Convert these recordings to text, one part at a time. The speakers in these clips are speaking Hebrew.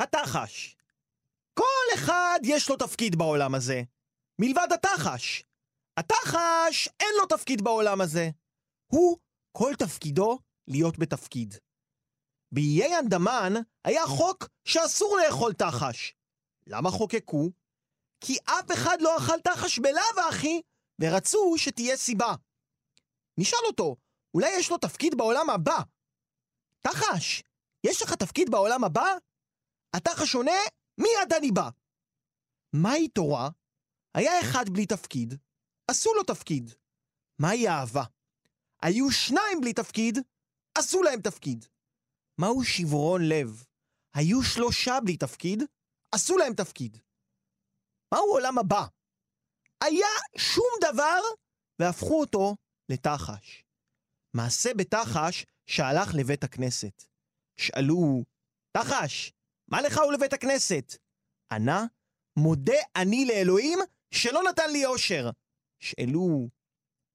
התחש. כל אחד יש לו תפקיד בעולם הזה, מלבד התחש. התחש אין לו תפקיד בעולם הזה. הוא, כל תפקידו, להיות בתפקיד. באיי אנדמן היה חוק שאסור לאכול תחש. למה חוקקו? כי אף אחד לא אכל תחש בלאו הכי, ורצו שתהיה סיבה. נשאל אותו, אולי יש לו תפקיד בעולם הבא? תחש, יש לך תפקיד בעולם הבא? התחש עונה, מיד אני בא. מהי תורה? היה אחד בלי תפקיד, עשו לו תפקיד. מהי אהבה? היו שניים בלי תפקיד, עשו להם תפקיד. מהו שברון לב? היו שלושה בלי תפקיד, עשו להם תפקיד. מהו עולם הבא? היה שום דבר, והפכו אותו לתחש. מעשה בתחש שהלך לבית הכנסת. שאלו, תחש, מה לך ולבית הכנסת? ענה, מודה אני לאלוהים שלא נתן לי אושר. שאלו,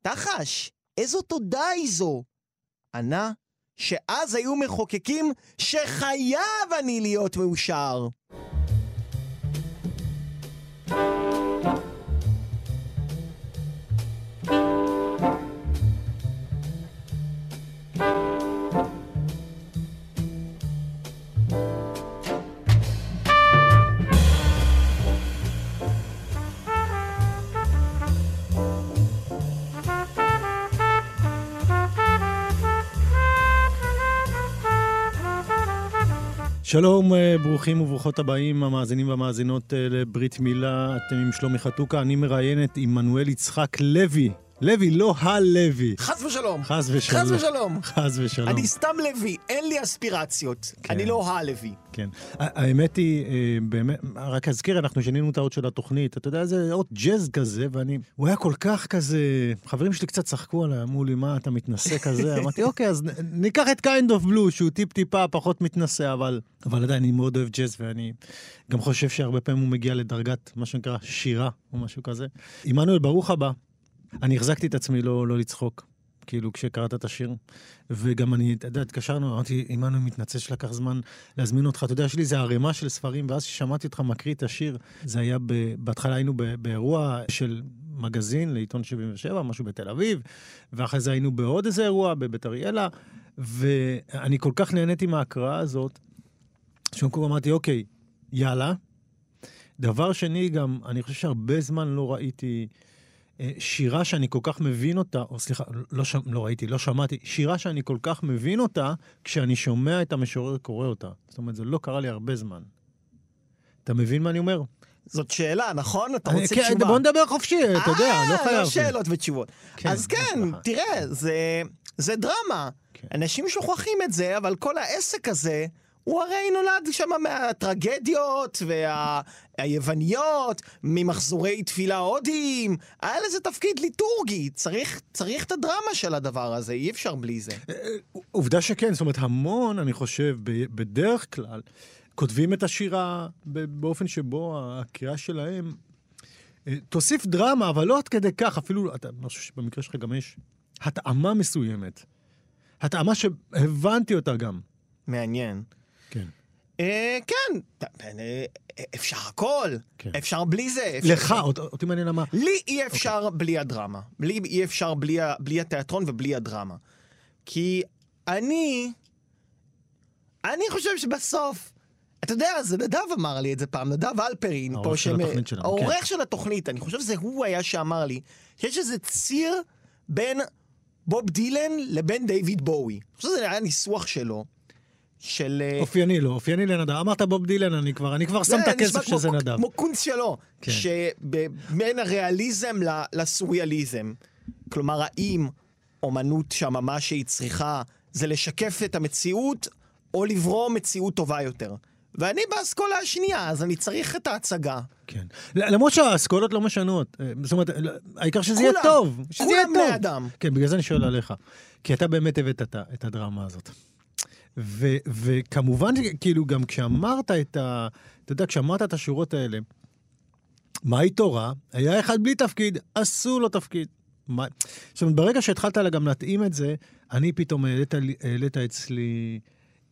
תחש, איזו תודה היא זו? ענה, שאז היו מחוקקים שחייב אני להיות מאושר. שלום, אה, ברוכים וברוכות הבאים, המאזינים והמאזינות אה, לברית מילה. אתם עם שלומי חתוקה, אני מראיין את עמנואל יצחק לוי. לוי, לא הלוי. חס ושלום. חס ושלום. חס ושלום. חס ושלום. אני סתם לוי, אין לי אספירציות. כן. אני לא הלוי. כן. האמת היא, אה, באמת, רק אזכיר, אנחנו שינינו את האות של התוכנית. אתה יודע, זה אות ג'אז כזה, ואני... הוא היה כל כך כזה... חברים שלי קצת צחקו עליי, אמרו לי, מה, אתה מתנשא כזה? אמרתי, אוקיי, אז ניקח את kind of blue, שהוא טיפ-טיפה פחות מתנשא, אבל... אבל עדיין, אני מאוד אוהב ג'אז, ואני גם חושב שהרבה פעמים הוא מגיע לדרגת, מה שנקרא, שירה, או משהו כזה. עמנואל, ברוך הבא. אני החזקתי את עצמי לא, לא לצחוק, כאילו, כשקראת את השיר. וגם אני, אתה יודע, התקשרנו, אמרתי, עמנואל מתנצל שלקח זמן להזמין אותך. אתה יודע, יש לי איזה ערימה של ספרים, ואז כששמעתי אותך מקריא את השיר, זה היה, ב, בהתחלה היינו ב, באירוע של מגזין לעיתון 77, משהו בתל אביב, ואחרי זה היינו בעוד איזה אירוע בבית אריאלה, ואני כל כך נהניתי מההקראה הזאת, שבמקום אמרתי, אוקיי, יאללה. דבר שני, גם, אני חושב שהרבה זמן לא ראיתי... אה, שירה שאני כל כך מבין אותה, או סליחה, לא, ש... לא ראיתי, לא שמעתי, שירה שאני כל כך מבין אותה, כשאני שומע את המשורר קורא אותה. זאת אומרת, זה לא קרה לי הרבה זמן. אתה מבין מה אני אומר? זאת שאלה, נכון? אתה אני- רוצה כן, תשובה. בוא נדבר חופשי, אתה יודע, לא אה, חייב. לא שאלות ותשובות. כן, אז כן. תראה, זה- זה דרמה. כן. אנשים שוכחים את זה, אבל כל העסק הזה, הוא הרי נולד שם מהטרגדיות והיווניות, ממחזורי תפילה הודיים. היה לזה תפקיד ליטורגי. צריך, צריך את הדרמה של הדבר הזה, אי אפשר בלי זה. עובדה שכן, זאת אומרת, המון, אני חושב, בדרך כלל, כותבים את השירה באופן שבו הקריאה שלהם אה, תוסיף דרמה, אבל לא עד כדי כך, אפילו, אתה, אני חושב שבמקרה שלך גם יש התאמה מסוימת. התאמה שהבנתי אותה גם. מעניין. כן. אה, כן, אה, אפשר הכל. כן. אפשר בלי זה. לך, אות- אותי מעניין למה. לי אי אפשר בלי הדרמה. לי אי אפשר בלי, התיאטרון ובלי הדרמה. כי אני... אני חושב שבסוף... אתה יודע, זה נדב אמר לי את זה פעם, נדב אלפרין. העורך של התוכנית שלנו, העורך של התוכנית, אני חושב שזה הוא היה שאמר לי, שיש איזה ציר בין בוב דילן לבין דיוויד בואי. אני חושב שזה היה ניסוח שלו, של... אה, אופייני לו, אופייני לנדב. אמרת בוב דילן, אני כבר, אני כבר שם את הכסף נשמע כמו- שזה נדב. כמו קונץ שלו, כן. שבין הריאליזם לסוריאליזם. כלומר, האם אומנות שהממה שהיא צריכה זה לשקף את המציאות, או לברוא מציאות טובה יותר. ואני באסכולה השנייה, אז אני צריך את ההצגה. כן. למרות שהאסכולות לא משנות. אה, זאת אומרת, העיקר שזה יהיה כולם, טוב. שזה יהיה כולם טוב. בני אדם. כן, בגלל זה אני שואל עליך. כי אתה באמת הבאת את הדרמה הזאת. ו, וכמובן, כאילו, גם כשאמרת את ה... אתה יודע, כשאמרת את השורות האלה, מהי תורה? היה אחד בלי תפקיד, עשו לו תפקיד. מה... זאת אומרת, ברגע שהתחלת לה גם להתאים את זה, אני פתאום העלית, לי- העלית אצלי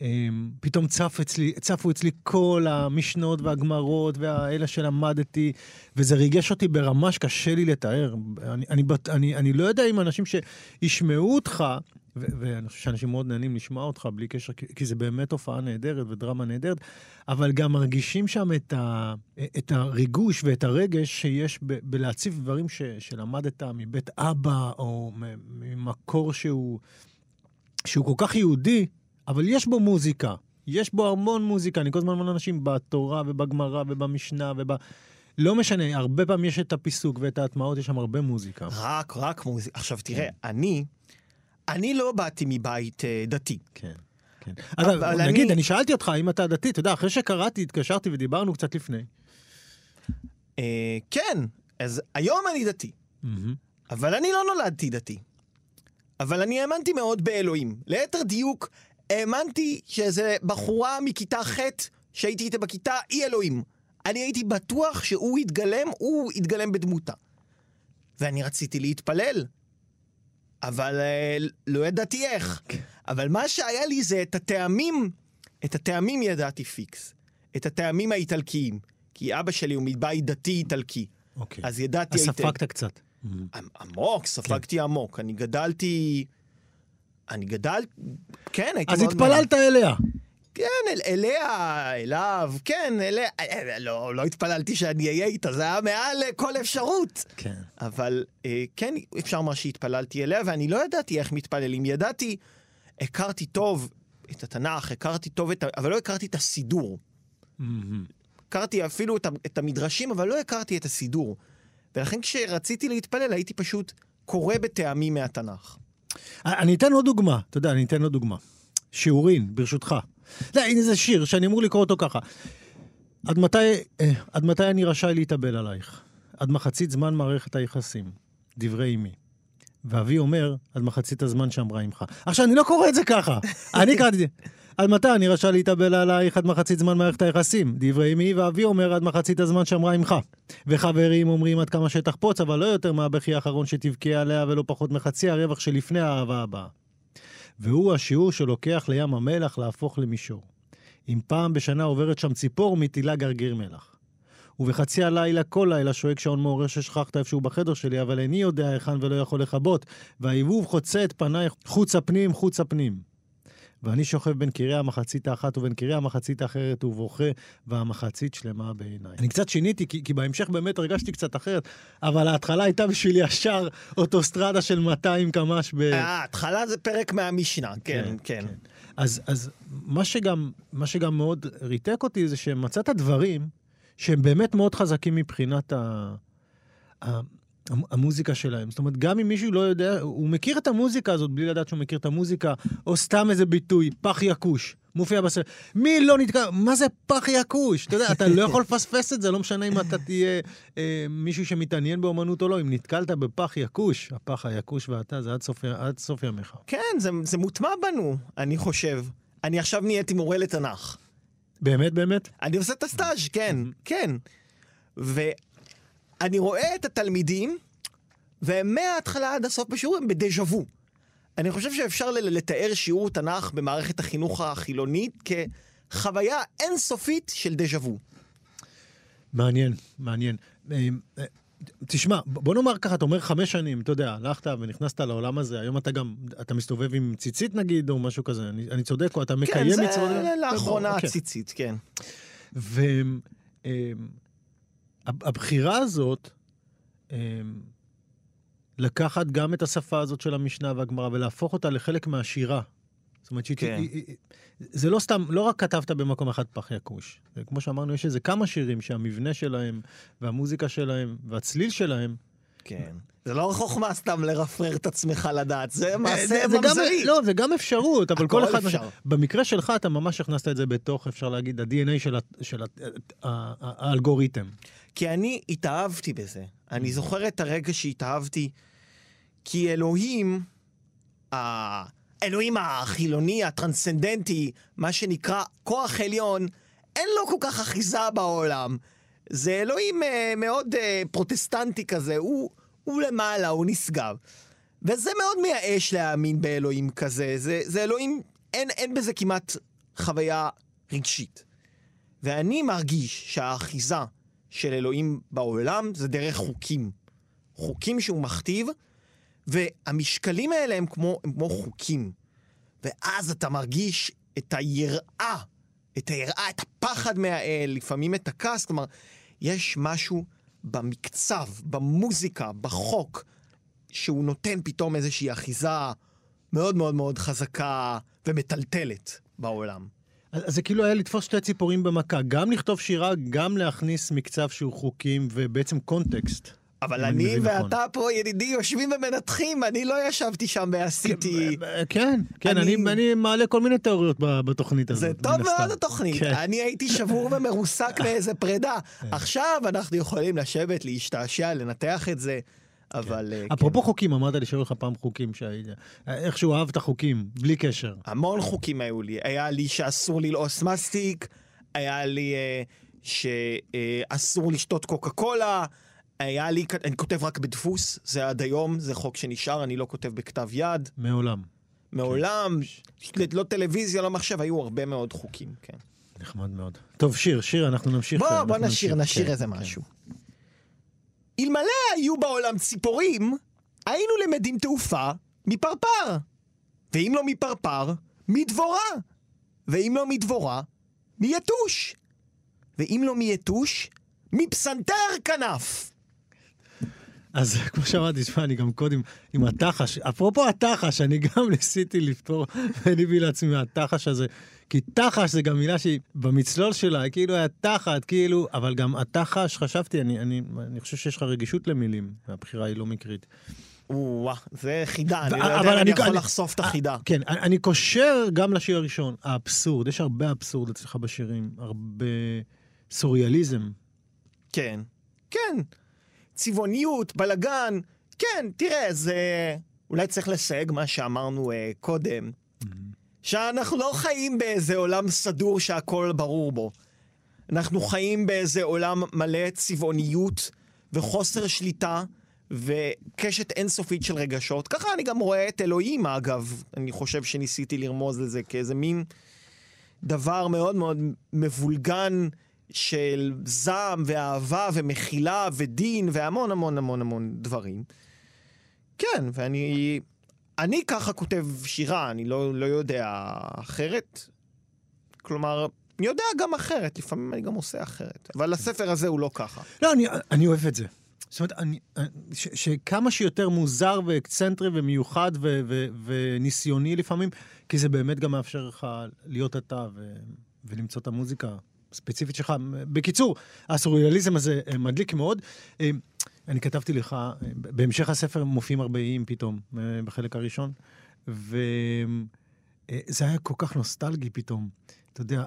אמ, פתאום צף אצלי, צפו אצלי כל המשנות והגמרות והאלה שלמדתי, וזה ריגש אותי ברמה שקשה לי לתאר. אני, אני, אני, אני לא יודע אם אנשים שישמעו אותך, ואני חושב שאנשים מאוד נהנים לשמוע אותך בלי קשר, כי, כי זה באמת הופעה נהדרת ודרמה נהדרת, אבל גם מרגישים שם את, ה, את הריגוש ואת הרגש שיש ב- בלהציב דברים ש- שלמדת מבית אבא, או ממקור שהוא, שהוא כל כך יהודי, אבל יש בו מוזיקה. יש בו המון מוזיקה. אני כל הזמן אומר לאנשים בתורה ובגמרא ובמשנה וב... לא משנה, הרבה פעמים יש את הפיסוק ואת ההטמעות, יש שם הרבה מוזיקה. רק, רק מוזיקה. עכשיו תראה, אני, אני לא באתי מבית uh, דתי. כן. כן. אגב, נגיד, אני... אני שאלתי אותך אם אתה דתי, אתה יודע, אחרי שקראתי, התקשרתי ודיברנו קצת לפני. Uh, כן, אז היום אני דתי. Mm-hmm. אבל אני לא נולדתי דתי. אבל אני האמנתי מאוד באלוהים. ליתר דיוק, האמנתי שאיזה בחורה מכיתה ח' שהייתי איתה בכיתה, היא אלוהים. אני הייתי בטוח שהוא יתגלם, הוא יתגלם בדמותה. ואני רציתי להתפלל, אבל אה, לא ידעתי איך. Okay. אבל מה שהיה לי זה את הטעמים, את הטעמים ידעתי פיקס. את הטעמים האיטלקיים. כי אבא שלי הוא מבית דתי איטלקי. אוקיי. אז ידעתי... אז ספגת קצת. עמוק, ספגתי כן. עמוק. אני גדלתי... אני גדל... כן, הייתי מאוד... אז התפללת אליה. כן, אל, אליה, אליו, כן, אליה, אה, לא, לא התפללתי שאני אהיה איתה, זה היה מעל כל אפשרות. כן. אבל אה, כן, אפשר לומר שהתפללתי אליה, ואני לא ידעתי איך מתפללים. ידעתי, הכרתי טוב את התנ"ך, הכרתי טוב את ה... אבל לא הכרתי את הסידור. Mm-hmm. הכרתי אפילו את, את המדרשים, אבל לא הכרתי את הסידור. ולכן כשרציתי להתפלל, הייתי פשוט קורא בטעמים מהתנ"ך. אני אתן עוד דוגמה, אתה יודע, אני אתן עוד דוגמה. שיעורין, ברשותך. לא, הנה זה שיר שאני אמור לקרוא אותו ככה. עד מתי, אה, עד מתי אני רשאי להתאבל עלייך? עד מחצית זמן מערכת היחסים. דברי אמי. ואבי אומר, עד מחצית הזמן שאמרה אמך. עכשיו, אני לא קורא את זה ככה. אני קראתי את זה. עד מתי אני רשאי להתאבל עלייך עד מחצית זמן מערכת היחסים? דברי אמי ואבי אומר עד מחצית הזמן שאמרה אמך. וחברים אומרים עד כמה שתחפוץ, אבל לא יותר מהבכי האחרון שתבכה עליה ולא פחות מחצי הרווח שלפני האהבה הבאה. והוא השיעור שלוקח לים המלח להפוך למישור. אם פעם בשנה עוברת שם ציפור, מטילה גרגיר מלח. ובחצי הלילה, כל לילה, שואג שעון מעורר ששכחת איפשהו בחדר שלי, אבל איני יודע היכן ולא יכול לכבות, והעיבוב חוצה את פניי חוץ הפנים, חוץ הפנים. ואני שוכב בין קירי המחצית האחת ובין קירי המחצית האחרת ובוכה, והמחצית שלמה בעיניי. אני קצת שיניתי, כי, כי בהמשך באמת הרגשתי קצת אחרת, אבל ההתחלה הייתה בשבילי ישר אוטוסטרדה של 200 קמ"ש ב... ההתחלה זה פרק מהמשנה, כן, כן. כן. כן. אז, אז מה, שגם, מה שגם מאוד ריתק אותי זה שמצאת דברים שהם באמת מאוד חזקים מבחינת ה... המוזיקה שלהם. זאת אומרת, גם אם מישהו לא יודע, הוא מכיר את המוזיקה הזאת בלי לדעת שהוא מכיר את המוזיקה, או סתם איזה ביטוי, פח יקוש, מופיע בסרט. מי לא נתקע, מה זה פח יקוש? אתה יודע, אתה לא יכול לפספס את זה, לא משנה אם אתה תהיה אה, מישהו שמתעניין באומנות או לא, אם נתקלת בפח יקוש, הפח היקוש ואתה, זה עד סוף, עד סוף ימיך. כן, זה, זה מוטמע בנו, אני חושב. אני עכשיו נהייתי מורה לתנ"ך. באמת, באמת? אני עושה את הסטאז', כן, כן. ו... אני רואה את התלמידים, ומההתחלה עד הסוף בשיעור הם בדז'ה וו. אני חושב שאפשר לתאר שיעור תנ"ך במערכת החינוך החילונית כחוויה אינסופית של דז'ה וו. מעניין, מעניין. אה, אה, תשמע, בוא נאמר ככה, אתה אומר חמש שנים, אתה יודע, הלכת ונכנסת לעולם הזה, היום אתה גם, אתה מסתובב עם ציצית נגיד, או משהו כזה, אני, אני צודק, או אתה מקיים מצוות? כן, זה לאחרונה אוקיי. ציצית, כן. הבחירה הזאת, אמ, לקחת גם את השפה הזאת של המשנה והגמרא ולהפוך אותה לחלק מהשירה. זאת אומרת, כן. היא, היא, זה לא סתם, לא רק כתבת במקום אחד פח יקוש. כמו שאמרנו, יש איזה כמה שירים שהמבנה שלהם, והמוזיקה שלהם, והצליל שלהם, כן. זה לא חוכמה סתם לרפרר את עצמך לדעת, זה מעשה ממזרי. לא, זה גם אפשרות, אבל כל אחד... אפשר. במקרה שלך אתה ממש הכנסת את זה בתוך, אפשר להגיד, ה-DNA של, של האלגוריתם. כי אני התאהבתי בזה. אני זוכר את הרגע שהתאהבתי, כי אלוהים, האלוהים החילוני, הטרנסצנדנטי, מה שנקרא כוח עליון, אין לו כל כך אחיזה בעולם. זה אלוהים אה, מאוד אה, פרוטסטנטי כזה, הוא, הוא למעלה, הוא נשגב. וזה מאוד מייאש להאמין באלוהים כזה, זה, זה אלוהים, אין, אין בזה כמעט חוויה רגשית. ואני מרגיש שהאחיזה של אלוהים בעולם זה דרך חוקים. חוקים שהוא מכתיב, והמשקלים האלה הם כמו, הם כמו חוקים. ואז אתה מרגיש את היראה, את היראה, את הפחד מהאל, לפעמים את הכעס, כלומר, יש משהו במקצב, במוזיקה, בחוק, שהוא נותן פתאום איזושהי אחיזה מאוד מאוד מאוד חזקה ומטלטלת בעולם. אז זה כאילו היה לתפוס שתי ציפורים במכה, גם לכתוב שירה, גם להכניס מקצב שהוא חוקים ובעצם קונטקסט. אבל אני מבין ואתה נכון. פה, ידידי, יושבים ומנתחים, אני לא ישבתי שם ועשיתי... כן, כן, אני- אני מעלה כל מיני תיאוריות בתוכנית הזאת. זה טוב. מאוד התוכנית. כן. אני הייתי שבור ומרוסק מאיזה פרידה. עכשיו אנחנו יכולים לשבת, להשתעשע, לנתח את זה, אבל... אה, אפרופו חוקים, אמרת לי שהיו לך פעם חוקים שהיית... איכשהו אהבת חוקים, בלי קשר. כן, המון חוקים היו לי. היה לי שאסור ללעוס מסטיק, היה לי אה, שאסור לשתות קוקה קולה, היה לי... אני כותב רק בדפוס, זה עד היום, זה חוק שנשאר, אני לא כותב בכתב יד. מעולם. מעולם, לא טלוויזיה, לא מחשב, היו הרבה מאוד חוקים, כן. נחמד מאוד. טוב, שיר, שיר, אנחנו נמשיך. בוא, בוא נשיר. נשיר כן, איזה כן. אלמלא היו בעולם ציפורים, היינו למדים תעופה מפרפר. ואם לא מפרפר, מדבורה. ואם לא מדבורה, מיתוש. ואם לא מיתוש, מפסנתר כנף. אז כמו שאמרתי, תשמע, אני גם קודם עם התחש, אפרופו התחש, אני גם ניסיתי לפתור, אני הביא לעצמי מהתחש הזה, כי תחש זה גם מילה שהיא במצלול שלה, כאילו היה תחת, כאילו, אבל גם התחש, חשבתי, אני, אני, אני חושב שיש לך רגישות למילים, והבחירה היא לא מקרית. או-אה, זה חידה, אני ו- לא יודע אם אני אני- יכול אני- לחשוף את החידה. כן, אני, אני קושר גם לשיר הראשון, האבסורד, יש הרבה אבסורד אצלך בשירים, הרבה סוריאליזם. כן, כן. צבעוניות, בלגן, כן, תראה, זה... אולי צריך לסייג מה שאמרנו אה, קודם, שאנחנו לא חיים באיזה עולם סדור שהכל ברור בו. אנחנו חיים באיזה עולם מלא צבעוניות וחוסר שליטה וקשת אינסופית של רגשות. ככה אני גם רואה את אלוהים, אגב. אני חושב שניסיתי לרמוז לזה כאיזה מין דבר מאוד מאוד מבולגן של זעם ואהבה ומחילה ודין והמון המון המון המון דברים. כן, ואני... אני ככה כותב שירה, אני לא, לא יודע אחרת. כלומר, אני יודע גם אחרת, לפעמים אני גם עושה אחרת. אבל הספר הזה הוא לא ככה. לא, אני, אני אוהב את זה. זאת אומרת, אני, ש, שכמה שיותר מוזר ואקצנטרי ומיוחד ו, ו, וניסיוני לפעמים, כי זה באמת גם מאפשר לך להיות אתה ו, ולמצוא את המוזיקה הספציפית שלך. בקיצור, הסוריאליזם הזה אה, מדליק מאוד. אה, אני כתבתי לך, אה, בהמשך הספר מופיעים הרבה איים פתאום, אה, בחלק הראשון, וזה היה כל כך נוסטלגי פתאום. אתה יודע,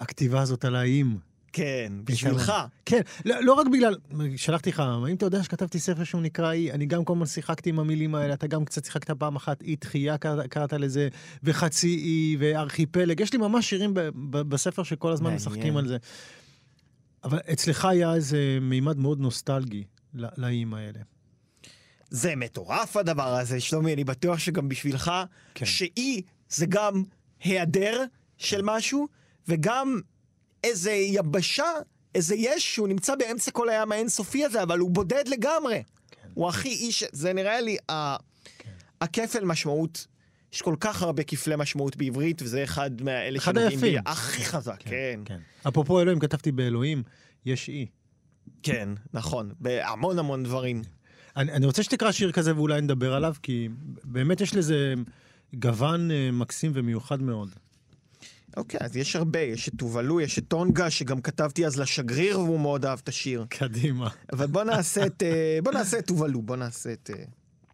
הכתיבה הזאת על האיים. כן, בשבילך. כן, לא, לא רק בגלל, שלחתי לך, האם אתה יודע שכתבתי ספר שהוא נקרא אי, אני גם כל הזמן שיחקתי עם המילים האלה, אתה גם קצת שיחקת פעם אחת אי דחייה קראת, לזה, וחצי אי, וארכיפלג, יש לי ממש שירים ב, ב, בספר שכל הזמן מעניין. משחקים על זה. אבל אצלך היה איזה מימד מאוד נוסטלגי לאיים האלה. זה מטורף הדבר הזה, שלומי, אני בטוח שגם בשבילך, כן. שאי זה גם היעדר של משהו, וגם איזה יבשה, איזה יש שהוא נמצא באמצע כל הים האינסופי הזה, אבל הוא בודד לגמרי. כן. הוא הכי איש, זה נראה לי ה... הכפל משמעות. יש כל כך הרבה כפלי משמעות בעברית, וזה אחד מאלה שנוגעים בי. הכי חזק, כן. כן. אפרופו אלוהים, כתבתי באלוהים, יש אי. כן, נכון, בהמון המון דברים. אני, אני רוצה שתקרא שיר כזה ואולי נדבר עליו, כי באמת יש לזה גוון אה, מקסים ומיוחד מאוד. אוקיי, אז יש הרבה, יש את טובלו, יש את טונגה, שגם כתבתי אז לשגריר והוא מאוד אהב את השיר. קדימה. אבל בוא נעשה את... אה, בוא נעשה את טובלו, בוא נעשה את... אה,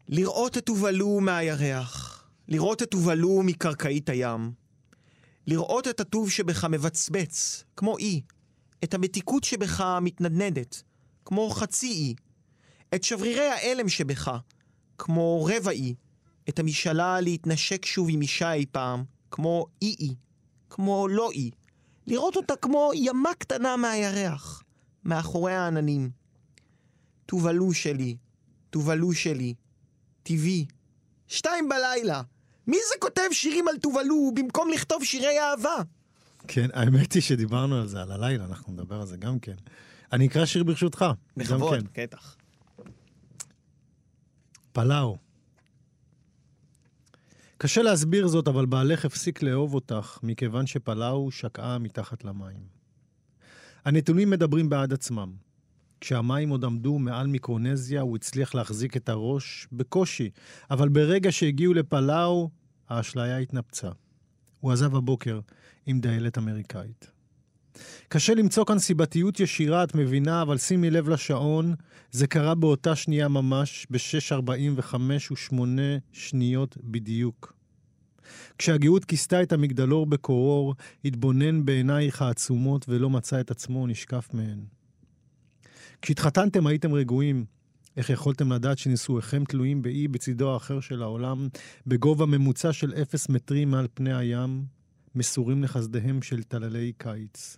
לראות את טובלו מהירח, לראות את טובלו מקרקעית הים, לראות את הטוב שבך מבצבץ, כמו אי, את המתיקות שבך מתנדנדת, כמו חצי אי, את שברירי ההלם שבך, כמו רבע אי, את המשאלה להתנשק שוב עם אישה אי פעם, כמו אי-אי, כמו לא אי, לראות אותה כמו ימה קטנה מהירח, מאחורי העננים. טובלו שלי, טובלו שלי, טבעי. שתיים בלילה. מי זה כותב שירים על טובלו במקום לכתוב שירי אהבה? כן, האמת היא שדיברנו על זה, על הלילה, אנחנו נדבר על זה גם כן. אני אקרא שיר ברשותך. בכבוד, כן. בטח. פלאו. קשה להסביר זאת, אבל בעלך הפסיק לאהוב אותך, מכיוון שפלאו שקעה מתחת למים. הנתונים מדברים בעד עצמם. כשהמים עוד עמדו מעל מיקרונזיה, הוא הצליח להחזיק את הראש בקושי, אבל ברגע שהגיעו לפלאו, האשליה התנפצה. הוא עזב הבוקר עם דיילת אמריקאית. קשה למצוא כאן סיבתיות ישירה, את מבינה, אבל שימי לב לשעון, זה קרה באותה שנייה ממש, ב-6.45 ו-8 שניות בדיוק. כשהגאות כיסתה את המגדלור בקורור, התבונן בעינייך העצומות ולא מצא את עצמו נשקף מהן. כשהתחתנתם הייתם רגועים. איך יכולתם לדעת שנישואיכם תלויים באי בצידו האחר של העולם, בגובה ממוצע של אפס מטרים מעל פני הים, מסורים לחסדיהם של טללי קיץ.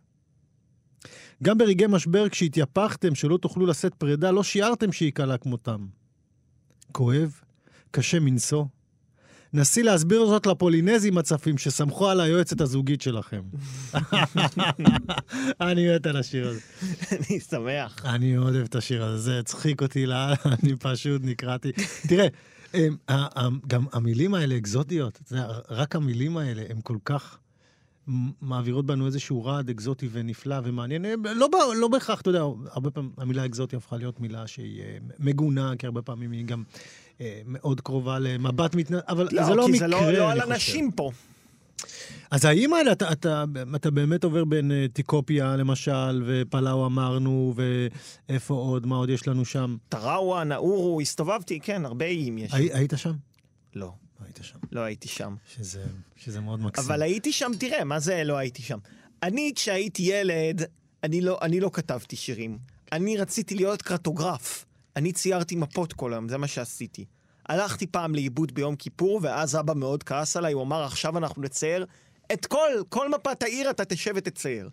גם ברגעי משבר, כשהתייפחתם שלא תוכלו לשאת פרידה, לא שיערתם שייקלע כמותם. כואב, קשה מנשוא. נסי להסביר זאת לפולינזים הצפים שסמכו על היועצת הזוגית שלכם. אני מת על השיר הזה. אני שמח. אני מאוד אוהב את השיר הזה, זה הצחיק אותי לאללה, אני פשוט נקרעתי. תראה, גם המילים האלה אקזוטיות, רק המילים האלה הן כל כך מעבירות בנו איזשהו רעד אקזוטי ונפלא ומעניין. לא, לא בהכרח, אתה יודע, הרבה פעמים המילה אקזוטי הפכה להיות מילה שהיא אה, מגונה, כי הרבה פעמים היא גם אה, מאוד קרובה למבט מתנ... אבל לא, זה לא כי מקרה, זה לא, לא אני על חושב. אנשים פה. אז האם האלה, אתה, אתה, אתה באמת עובר בין אה, טיקופיה, למשל, ופלאו אמרנו, ואיפה עוד, מה עוד יש לנו שם? טראווה, נאורו, הסתובבתי, כן, הרבה איים יש. הי, היית שם? לא, היית שם. לא הייתי שם. שזה, שזה מאוד מקסים. אבל הייתי שם, תראה, מה זה לא הייתי שם? אני, כשהייתי ילד, אני לא, אני לא כתבתי שירים. אני רציתי להיות קרטוגרף. אני ציירתי מפות כל היום, זה מה שעשיתי. הלכתי פעם לאיבוד ביום כיפור, ואז אבא מאוד כעס עליי, הוא אמר, עכשיו אנחנו נצייר את כל, כל מפת העיר אתה תשב ותצייר.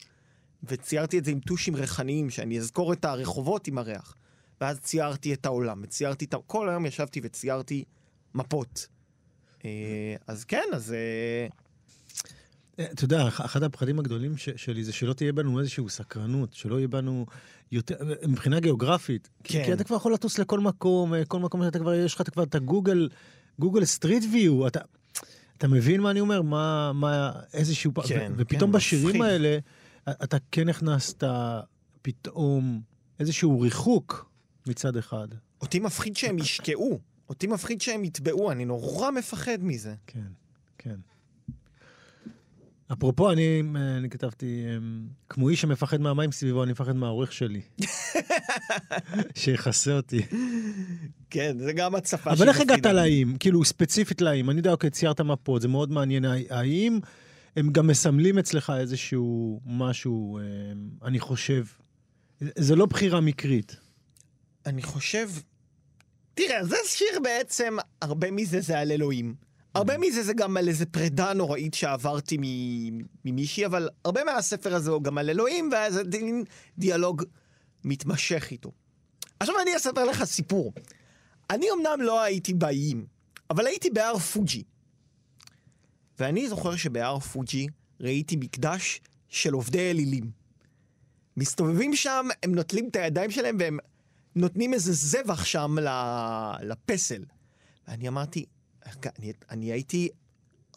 וציירתי את זה עם טושים ריחניים, שאני אזכור את הרחובות עם הריח. ואז ציירתי את העולם, וציירתי את ה... כל היום ישבתי וציירתי מפות. אה, אז כן, אז... אה, אה, אתה יודע, אח- אחד הפחדים הגדולים ש, שלי זה שלא תהיה בנו איזושהי סקרנות, שלא יהיה בנו יותר, מבחינה גיאוגרפית. כן. כי אתה כבר יכול לטוס לכל מקום, כל מקום שאתה כבר, יש לך כבר את הגוגל, גוגל סטריט ויו, אתה... אתה מבין מה אני אומר? מה, מה, איזשהו... כן, ו- ופתאום כן, בשירים מפחיד. האלה, אתה כן הכנסת פתאום איזשהו ריחוק מצד אחד. אותי מפחיד שהם ישקעו. אותי מפחיד שהם יטבעו, אני נורא מפחד מזה. כן, כן. אפרופו, אני, אני כתבתי, אמ, כמו איש שמפחד מהמים סביבו, אני מפחד מהעורך שלי. שיכסה אותי. כן, זה גם הצפה אבל איך. הגעת לאיים? כאילו, ספציפית לאיים. אני יודע, אוקיי, ציירת מפות, זה מאוד מעניין. הא- האם הם גם מסמלים אצלך איזשהו משהו, אמ, אני חושב, זה לא בחירה מקרית. אני חושב... תראה, זה שיר בעצם, הרבה מזה זה על אלוהים. הרבה מזה זה גם על איזה פרידה נוראית שעברתי ממישהי, אבל הרבה מהספר הזה הוא גם על אלוהים, ואז מין דיאלוג מתמשך איתו. עכשיו אני אספר לך סיפור. אני אמנם לא הייתי באיים, אבל הייתי בהר פוג'י. ואני זוכר שבהר פוג'י ראיתי מקדש של עובדי אלילים. מסתובבים שם, הם נוטלים את הידיים שלהם והם נותנים איזה זבח שם לפסל. ואני אמרתי, אני, אני הייתי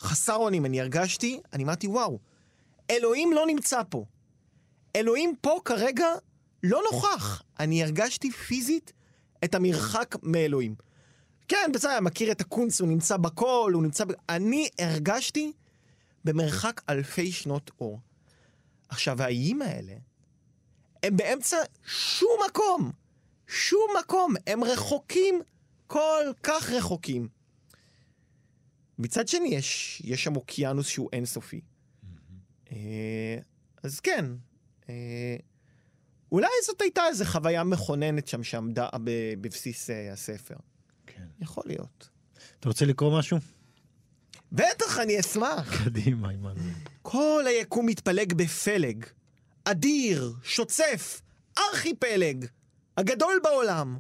חסר אונים, אני הרגשתי, אני אמרתי, וואו, אלוהים לא נמצא פה. אלוהים פה כרגע לא נוכח. אני הרגשתי פיזית את המרחק מאלוהים. כן, בסדר, מכיר את הקונץ, הוא נמצא בכל, הוא נמצא. אני הרגשתי במרחק אלפי שנות אור. עכשיו, האיים האלה, הם באמצע שום מקום. שום מקום. הם רחוקים, כל כך רחוקים. מצד שני, יש, יש שם אוקיינוס שהוא אינסופי. אה, אז כן, אה, אולי זאת הייתה איזו חוויה מכוננת שם שעמדה בבסיס אה, הספר. כן. יכול להיות. אתה רוצה לקרוא משהו? בטח, אני אשמח. קדימה, עמנואל. כל היקום מתפלג בפלג. אדיר, שוצף, ארכיפלג, הגדול בעולם.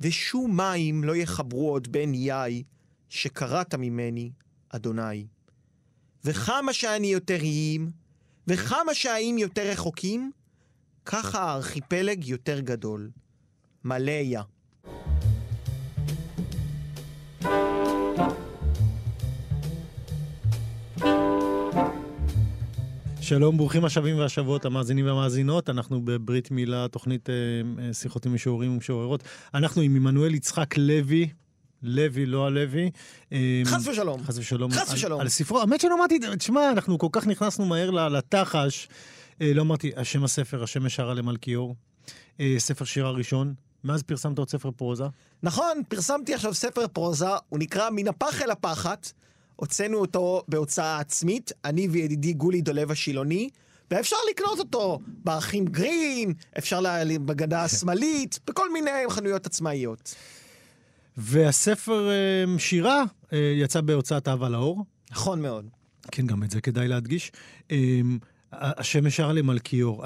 ושום מים לא יחברו עוד בין יאי, שקראת ממני, אדוני. וכמה שאני יותר איים, וכמה שהאיים יותר רחוקים, ככה הארכיפלג יותר גדול. מלאיה. שלום, ברוכים השבים והשבות, המאזינים והמאזינות. אנחנו בברית מילה, תוכנית אה, אה, שיחות עם משוררים ומשוררות. אנחנו עם עמנואל יצחק לוי, לוי, לא הלוי. אה, חס ושלום. חס ושלום. חס על- ושלום. על ספרו, האמת שלא אמרתי, תשמע, אנחנו כל כך נכנסנו מהר לתחש. לא אמרתי, השם הספר, השמש שרה למלכיאור. ספר שירה ראשון. מאז פרסמת עוד ספר פרוזה. נכון, פרסמתי עכשיו ספר פרוזה, הוא נקרא מן הפח אל הפחת. הוצאנו אותו בהוצאה עצמית, אני וידידי גולי דולב השילוני, ואפשר לקנות אותו באחים גרין, אפשר ל- בגדה השמאלית, בכל מיני חנויות עצמאיות. והספר אה, שירה אה, יצא בהוצאת אהבה לאור. נכון מאוד. כן, גם את זה כדאי להדגיש. אמ, השמש שרה למלכיאור.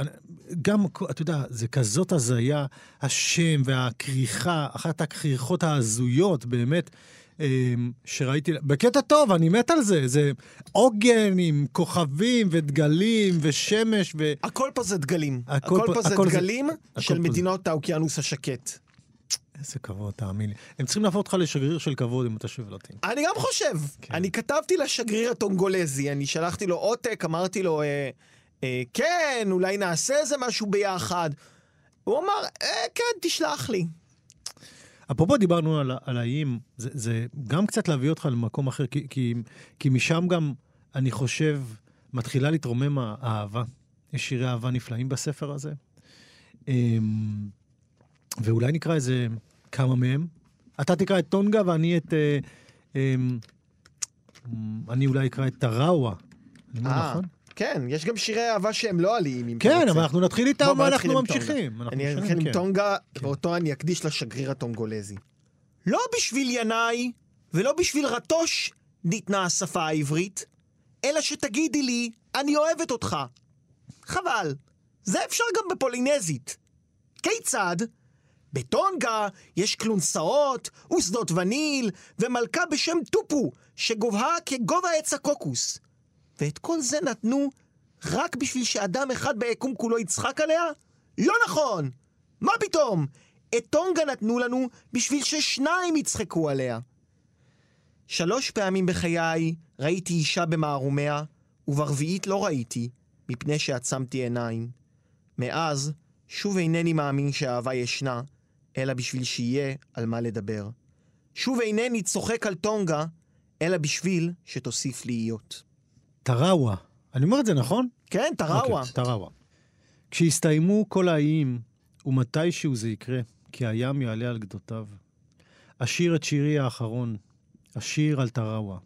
גם, אתה יודע, זה כזאת הזיה, השם והכריכה, אחת הכריכות ההזויות, באמת, אמ, שראיתי, בקטע טוב, אני מת על זה. זה עוגן עם כוכבים ודגלים ושמש ו... הכל פה זה דגלים. הכל הכל פה- פה זה הכל זה- דגלים הכל של פה זה- מדינות האוקיינוס השקט. איזה כבוד, תאמין לי. הם צריכים להפוך אותך לשגריר של כבוד, אם אתה שואל אותי. אני גם חושב. כן. אני כתבתי לשגריר הטונגולזי, אני שלחתי לו עותק, אמרתי לו, אה, אה, כן, אולי נעשה איזה משהו ביחד. הוא אמר, אה, כן, תשלח לי. אפרופו דיברנו על, על האיים, זה, זה גם קצת להביא אותך למקום אחר, כי, כי, כי משם גם, אני חושב, מתחילה להתרומם האהבה. יש שירי אהבה נפלאים בספר הזה. אמ, ואולי נקרא איזה כמה מהם. אתה תקרא את טונגה ואני את... אה, אמ, אני אולי אקרא את טראווה. אני אומר אה, נכון? כן, יש גם שירי אהבה שהם לא עליים, כן. אבל אנחנו נתחיל איתם ואנחנו ממשיכים. אני אתחיל עם כן. טונגה, ואותו אני אקדיש לשגריר הטונגולזי. לא בשביל ינאי ולא בשביל רטוש ניתנה השפה העברית, אלא שתגידי לי, אני אוהבת אותך. חבל, זה אפשר גם בפולינזית. כיצד? בטונגה יש כלונסאות ושדות וניל ומלכה בשם טופו, שגובהה כגובה עץ הקוקוס. ואת כל זה נתנו רק בשביל שאדם אחד ביקום כולו יצחק עליה? לא נכון! מה פתאום? את טונגה נתנו לנו בשביל ששניים יצחקו עליה. שלוש פעמים בחיי ראיתי אישה במערומיה, וברביעית לא ראיתי, מפני שעצמתי עיניים. מאז, שוב אינני מאמין שאהבה ישנה, אלא בשביל שיהיה על מה לדבר. שוב אינני צוחק על טונגה, אלא בשביל שתוסיף להיות. טראווה. אני אומר את זה נכון? כן, טראווה. אוקיי, טראווה. כשיסתיימו כל האיים, ומתישהו זה יקרה, כי הים יעלה על גדותיו. אשיר את שירי האחרון, אשיר על טראווה.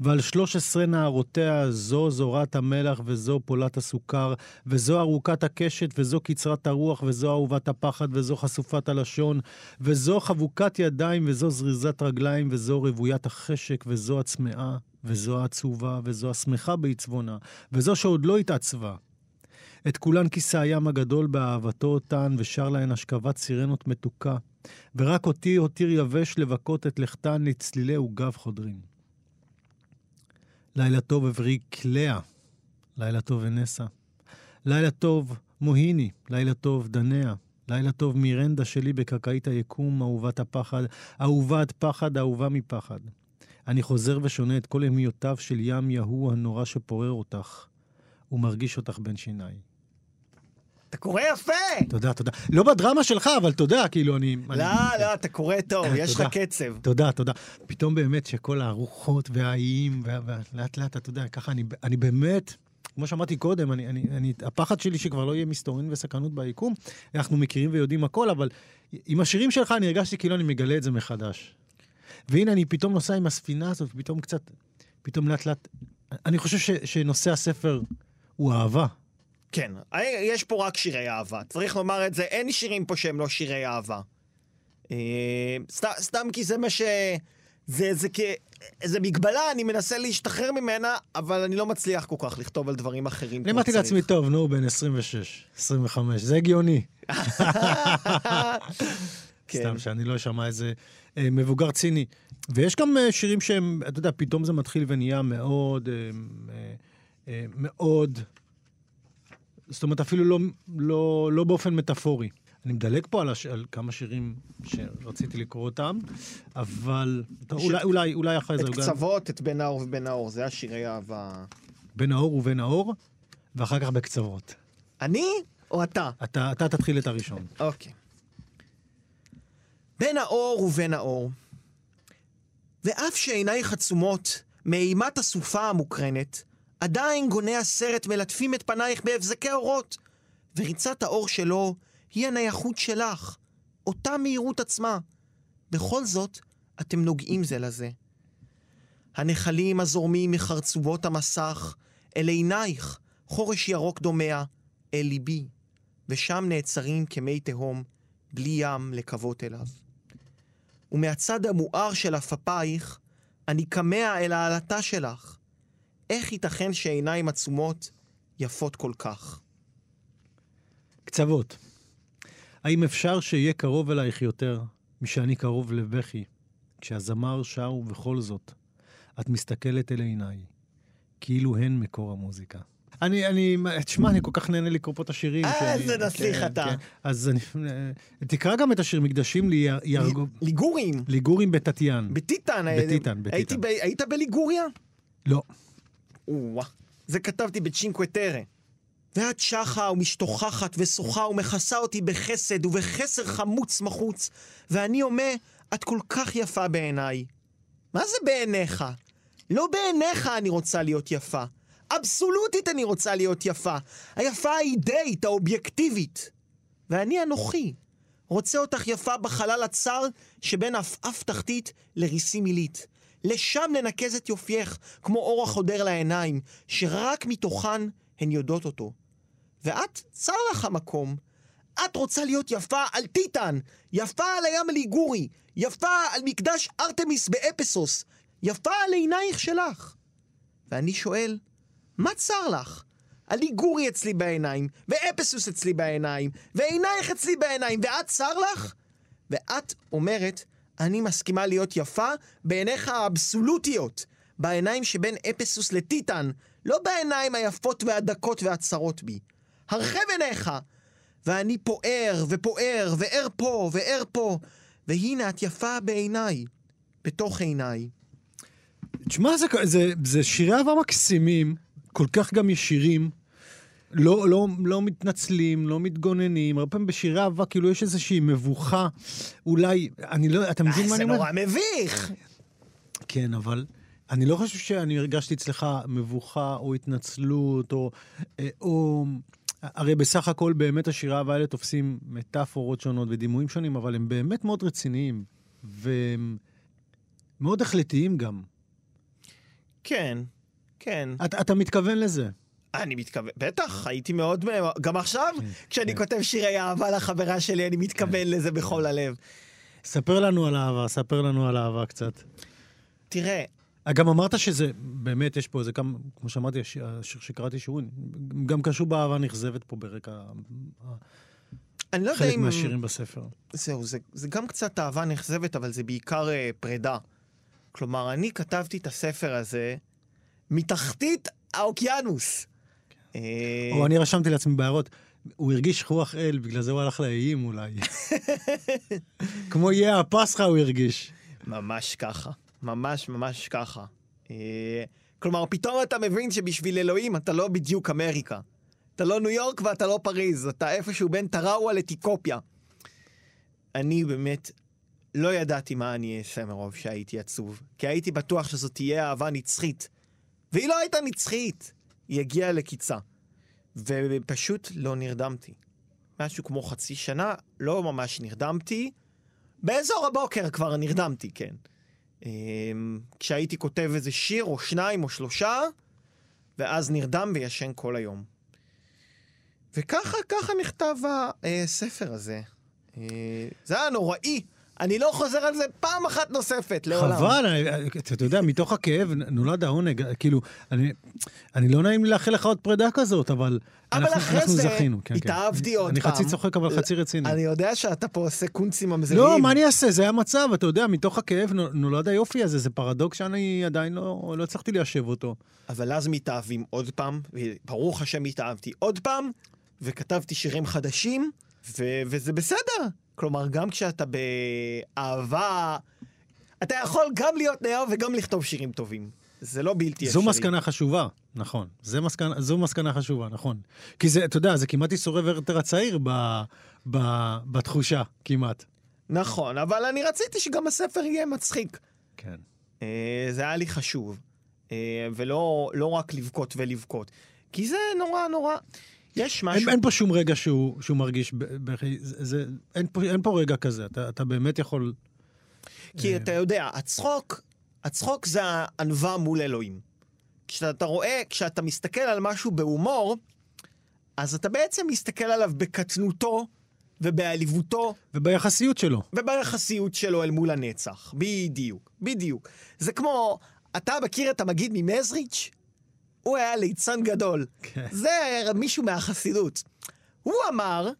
ועל שלוש עשרה נערותיה, זו זורת המלח וזו פולת הסוכר, וזו ארוכת הקשת וזו קצרת הרוח, וזו אהובת הפחד וזו חשופת הלשון, וזו חבוקת ידיים וזו זריזת רגליים, וזו רוויית החשק וזו הצמאה, וזו העצובה וזו השמחה בעצבונה, וזו שעוד לא התעצבה. את כולן כיסה הים הגדול באהבתו אותן, ושר להן השכבת סירנות מתוקה, ורק אותי הותיר יבש לבכות את לכתן לצלילי עוגב חודרים. לילה טוב אברי כלאה, לילה טוב אנסה. לילה טוב מוהיני, לילה טוב דניה. לילה טוב מירנדה שלי בקרקעית היקום, אהובת הפחד, אהובת פחד, אהובה מפחד. אני חוזר ושונה את כל המיותיו של ים יהוא הנורא שפורר אותך, ומרגיש אותך בין שיניי. אתה קורא יפה! תודה, תודה. לא בדרמה שלך, אבל תודה, כאילו, אני... אני- לא, לא, אתה קורא טוב, יש לך. קצב. תודה, תודה. פתאום באמת שכל הרוחות והאיים, ולאט לאט, אתה יודע, ככה אני, אני באמת, כמו שאמרתי קודם, אני, אני, אני, הפחד שלי שכבר לא יהיה מסתורין וסכנות ביקום, אנחנו מכירים ויודעים הכל, אבל עם השירים שלך אני הרגשתי כאילו אני מגלה את זה מחדש. והנה, אני פתאום נוסע עם הספינה הזאת, ופתאום קצת, פתאום לאט לאט, אני חושב ש, שנושא הספר הוא אהבה. כן, יש פה רק שירי אהבה. צריך לומר את זה, אין שירים פה שהם לא שירי אהבה. אה, סת, סתם כי זה מה ש... זה, זה כ... זה מגבלה, אני מנסה להשתחרר ממנה, אבל אני לא מצליח כל כך לכתוב על דברים אחרים אני אמרתי. לעצמי, טוב, נו, בן 26, 25, זה הגיוני. כן. סתם שאני לא אשמע איזה אה, מבוגר ציני. ויש גם אה, שירים שהם, אתה יודע, פתאום זה מתחיל ונהיה מאוד, אה, אה, אה, מאוד זאת אומרת, אפילו לא, לא, לא באופן מטאפורי. אני מדלג פה על, הש... על כמה שירים שרציתי לקרוא אותם, אבל ש... אולי, אולי, אולי אחרי זה... את קצוות, את בן האור ובן האור, זה השירי אהבה. בן האור ובן האור, ואחר כך בקצוות. אני או אתה? אתה, אתה תתחיל את הראשון. אוקיי. בן האור ובן האור. ואף שעינייך עצומות מאימת הסופה המוקרנת, עדיין גוני הסרט מלטפים את פנייך בהבזקי אורות, וריצת האור שלו היא הנייחות שלך, אותה מהירות עצמה. בכל זאת, אתם נוגעים זה לזה. הנחלים הזורמים מחרצובות המסך אל עינייך, חורש ירוק דומע, אל ליבי, ושם נעצרים כמי תהום, בלי ים לקוות אליו. ומהצד המואר של עפפייך, אני כמה אל העלתה שלך. איך ייתכן שעיניים עצומות יפות כל כך? קצוות. האם אפשר שיהיה קרוב אלייך יותר משאני קרוב לבכי, כשהזמר שר ובכל זאת את מסתכלת אל עיניי, כאילו הן מקור המוזיקה. אני, אני, תשמע, אני כל כך נהנה לקרוא פה את השירים. איזה נסיך כן, אתה. כן. אז אני, תקרא גם את השיר מקדשים לי, ירגו... ליגורים. ליגורים בתתיין. בטיטן. בטיטן, בטיטן. היית בליגוריה? לא. או-אה. זה כתבתי בצ'ינקווטרה. ואת שחה ומשתוכחת ושוחה ומכסה אותי בחסד ובחסר חמוץ מחוץ, ואני אומר, את כל כך יפה בעיניי. מה זה בעיניך? לא בעיניך אני רוצה להיות יפה. אבסולוטית אני רוצה להיות יפה. היפה האידאית, האובייקטיבית. ואני אנוכי. רוצה אותך יפה בחלל הצר שבין עפעף תחתית לריסים עילית. לשם ננקז את יופייך, כמו אור החודר לעיניים, שרק מתוכן הן יודעות אותו. ואת, צר לך המקום. את רוצה להיות יפה על טיטן, יפה על הים הליגורי, יפה על מקדש ארתמיס באפסוס, יפה על עינייך שלך. ואני שואל, מה צר לך? הליגורי אצלי בעיניים, ואפסוס אצלי בעיניים, ועינייך אצלי בעיניים, ואת צר לך? ואת אומרת, אני מסכימה להיות יפה בעיניך האבסולוטיות, בעיניים שבין אפסוס לטיטן, לא בעיניים היפות והדקות והצרות בי. הרחב עיניך! ואני פוער ופוער, וער פה וער פה, והנה את יפה בעיניי, בתוך עיניי. תשמע, זה, זה, זה שירי אהבה מקסימים, כל כך גם ישירים. לא, לא, לא מתנצלים, לא מתגוננים, הרבה פעמים בשירי אהבה כאילו יש איזושהי מבוכה, אולי, אני לא, אתה מבין מה אני אומר? זה נורא מביך! כן, אבל אני לא חושב שאני הרגשתי אצלך מבוכה או התנצלות, או, אה, או הרי בסך הכל באמת השירה אהבה האלה תופסים מטאפורות שונות ודימויים שונים, אבל הם באמת מאוד רציניים, והם מאוד החלטיים גם. כן, כן. אתה, אתה מתכוון לזה. אני מתכוון, בטח, הייתי מאוד, גם עכשיו, כן, כשאני כן. כותב שירי אהבה לחברה שלי, אני מתכוון כן. לזה בכל הלב. ספר לנו על אהבה, ספר לנו על אהבה קצת. תראה, גם אמרת שזה, באמת, יש פה איזה כמה, כמו שאמרתי, השיר שקראתי שהוא גם קשור באהבה נכזבת פה ברקע אני לא חלק מהשירים בספר. זהו, זה, זה גם קצת אהבה נכזבת, אבל זה בעיקר אה, פרידה. כלומר, אני כתבתי את הספר הזה מתחתית האוקיינוס. אה... או אני רשמתי לעצמי בהערות, הוא הרגיש רוח אל, בגלל זה הוא הלך לאיים אולי. כמו יהיה הפסחא הוא הרגיש. ממש ככה. ממש ממש ככה. אה, כלומר, פתאום אתה מבין שבשביל אלוהים אתה לא בדיוק אמריקה. אתה לא ניו יורק ואתה לא פריז, אתה איפשהו בין טראווה לתיקופיה. אני באמת לא ידעתי מה אני אעשה מרוב שהייתי עצוב, כי הייתי בטוח שזאת תהיה אהבה נצחית. והיא לא הייתה נצחית, היא הגיעה לקיצה. ופשוט לא נרדמתי. משהו כמו חצי שנה, לא ממש נרדמתי. באזור הבוקר כבר נרדמתי, כן. אמ, כשהייתי כותב איזה שיר או שניים או שלושה, ואז נרדם וישן כל היום. וככה, ככה נכתב הספר הזה. אה, זה היה נוראי. אני לא חוזר על זה פעם אחת נוספת, לעולם. חבל, אתה יודע, מתוך הכאב נולד העונג. כאילו, אני, אני לא נעים לאחל לך עוד פרידה כזאת, אבל, אבל אנחנו, אחרי אנחנו זה זכינו. כן, התאהבתי כן. עוד אני פעם. אני חצי צוחק, אבל חצי רציני. אני יודע שאתה פה עושה קונצים ממזרים. לא, מה אני אעשה? זה המצב, אתה יודע, מתוך הכאב נולד היופי הזה, זה פרדוקס שאני עדיין לא, לא הצלחתי ליישב אותו. אבל אז מתאהבים עוד פעם, וברוך השם התאהבתי עוד פעם, וכתבתי שירים חדשים, ו- וזה בסדר. כלומר, גם כשאתה באהבה, אתה יכול גם להיות נאהב וגם לכתוב שירים טובים. זה לא בלתי אפשרי. זו מסקנה חשובה, נכון. זה מסקנה, זו מסקנה חשובה, נכון. כי זה, אתה יודע, זה כמעט איסורי ורטר הצעיר ב, ב, בתחושה, כמעט. נכון, אבל אני רציתי שגם הספר יהיה מצחיק. כן. אה, זה היה לי חשוב. אה, ולא לא רק לבכות ולבכות. כי זה נורא נורא... יש משהו... אין, אין פה שום רגע שהוא, שהוא מרגיש, זה, זה, אין, פה, אין פה רגע כזה, אתה, אתה באמת יכול... כי אה, אתה יודע, הצחוק, הצחוק זה הענווה מול אלוהים. כשאתה רואה, כשאתה מסתכל על משהו בהומור, אז אתה בעצם מסתכל עליו בקטנותו ובעליבותו וביחסיות שלו. וביחסיות שלו אל מול הנצח. בדיוק, בדיוק. זה כמו, אתה מכיר את המגיד ממזריץ'? הוא היה ליצן גדול. כן. זה מישהו מהחסידות. הוא אמר